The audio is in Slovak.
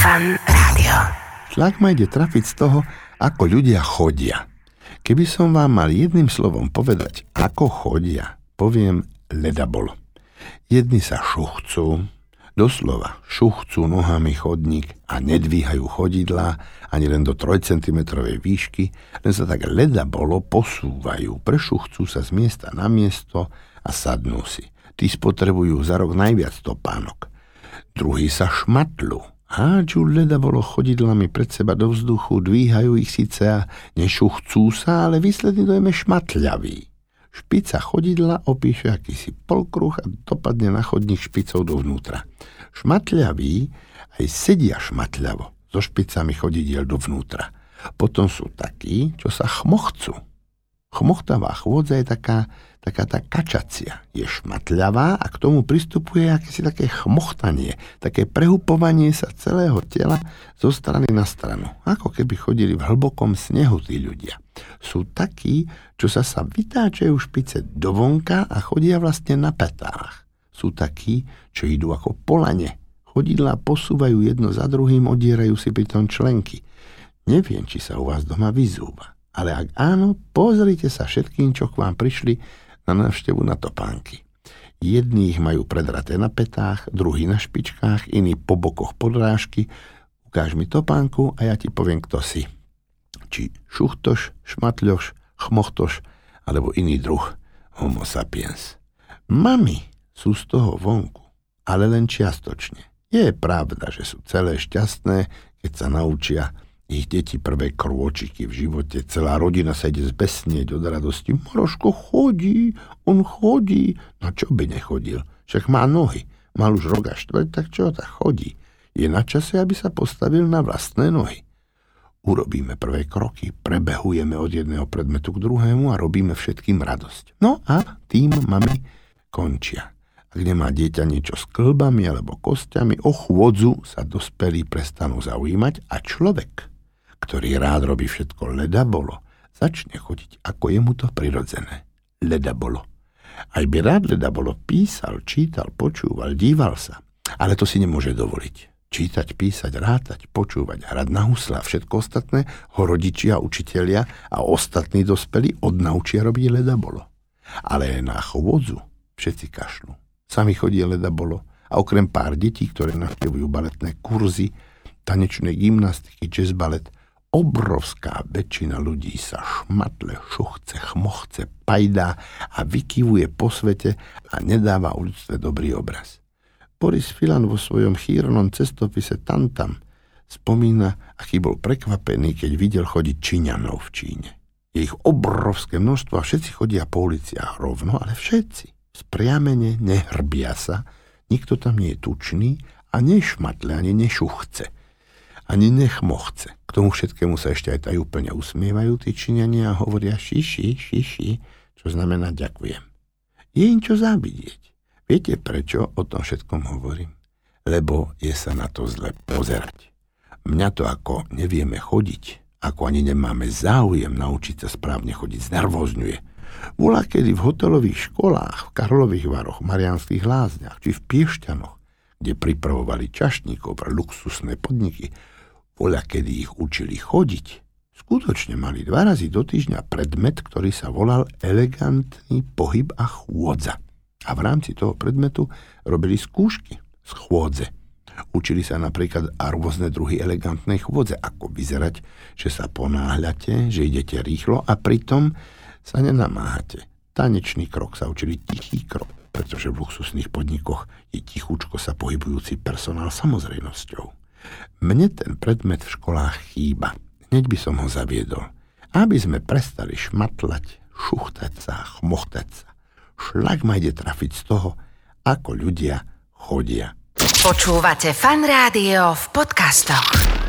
Fan Rádio. Šlak ma ide trafiť z toho, ako ľudia chodia. Keby som vám mal jedným slovom povedať, ako chodia, poviem ledabolo. Jedni sa šuchcú, doslova šuchcú nohami chodník a nedvíhajú chodidlá ani len do 3 cm výšky, len sa tak ledabolo posúvajú, prešuchcú sa z miesta na miesto a sadnú si. Tí spotrebujú za rok najviac topánok. Druhí sa šmatľú, Hádžu leda bolo chodidlami pred seba do vzduchu, dvíhajú ich síce a nešuchcú sa, ale výsledný dojem je šmatľavý. Špica chodidla opíše akýsi polkruh a dopadne na chodník špicou dovnútra. Šmatľaví aj sedia šmatľavo so špicami chodidiel dovnútra. Potom sú takí, čo sa chmochcú. Chmochtavá chôdza je taká, taká tá kačacia. Je šmatľavá a k tomu pristupuje akési také chmochtanie, také prehupovanie sa celého tela zo strany na stranu. Ako keby chodili v hlbokom snehu tí ľudia. Sú takí, čo sa sa vytáčajú špice dovonka a chodia vlastne na petách. Sú takí, čo idú ako polane. Chodidlá posúvajú jedno za druhým, odierajú si pritom členky. Neviem, či sa u vás doma vyzúva. Ale ak áno, pozrite sa všetkým, čo k vám prišli na návštevu na topánky. Jední ich majú predraté na petách, druhý na špičkách, iní po bokoch podrážky. Ukáž mi topánku a ja ti poviem, kto si. Či šuchtoš, šmatľoš, chmochtoš, alebo iný druh homo sapiens. Mami sú z toho vonku, ale len čiastočne. Je pravda, že sú celé šťastné, keď sa naučia ich deti prvé krôčiky v živote. Celá rodina sa ide zbesnieť od radosti. Moroško chodí, on chodí. No čo by nechodil? Však má nohy. Mal už rok a štvrť, tak čo tak chodí? Je na čase, aby sa postavil na vlastné nohy. Urobíme prvé kroky, prebehujeme od jedného predmetu k druhému a robíme všetkým radosť. No a tým mami končia. Ak nemá dieťa niečo s klbami alebo kostiami, o chôdzu sa dospelí prestanú zaujímať a človek ktorý rád robí všetko leda bolo, začne chodiť, ako je mu to prirodzené. Leda bolo. Aj by rád leda bolo písal, čítal, počúval, díval sa. Ale to si nemôže dovoliť. Čítať, písať, rátať, počúvať, hrať na husle a všetko ostatné ho rodičia, učitelia a ostatní dospelí odnaučia robiť leda bolo. Ale na chôdzu všetci kašľú. Sami chodí leda bolo a okrem pár detí, ktoré navštevujú baletné kurzy, tanečnej gymnastiky, jazz balet, obrovská väčšina ľudí sa šmatle, šuchce, chmochce, pajdá a vykyvuje po svete a nedáva o ľudstve dobrý obraz. Boris Filan vo svojom chýrnom cestopise Tantam spomína, aký bol prekvapený, keď videl chodiť Číňanov v Číne. Je ich obrovské množstvo a všetci chodia po uliciach rovno, ale všetci. Spriamene nehrbia sa, nikto tam nie je tučný a nešmatle ani nešuchce – ani nechmochce. K tomu všetkému sa ešte aj úplne usmievajú tí činenia a hovoria šiši, šiši, čo znamená ďakujem. Je im čo závidieť. Viete prečo o tom všetkom hovorím? Lebo je sa na to zle pozerať. Mňa to ako nevieme chodiť, ako ani nemáme záujem naučiť sa správne chodiť, znervozňuje. Bola kedy v hotelových školách, v Karlových varoch, Marianských lázniach či v Piešťanoch, kde pripravovali čašníkov pre luxusné podniky, Voľa, kedy ich učili chodiť, skutočne mali dva razy do týždňa predmet, ktorý sa volal elegantný pohyb a chôdza. A v rámci toho predmetu robili skúšky z chôdze. Učili sa napríklad a rôzne druhy elegantnej chôdze, ako vyzerať, že sa ponáhľate, že idete rýchlo a pritom sa nenamáhate. Tanečný krok sa učili tichý krok, pretože v luxusných podnikoch je tichúčko sa pohybujúci personál samozrejnosťou. Mne ten predmet v školách chýba. Hneď by som ho zaviedol. Aby sme prestali šmatlať, šuchtať sa, chmochtať sa. Šlak ma ide trafiť z toho, ako ľudia chodia. Počúvate fan rádio v podcastoch.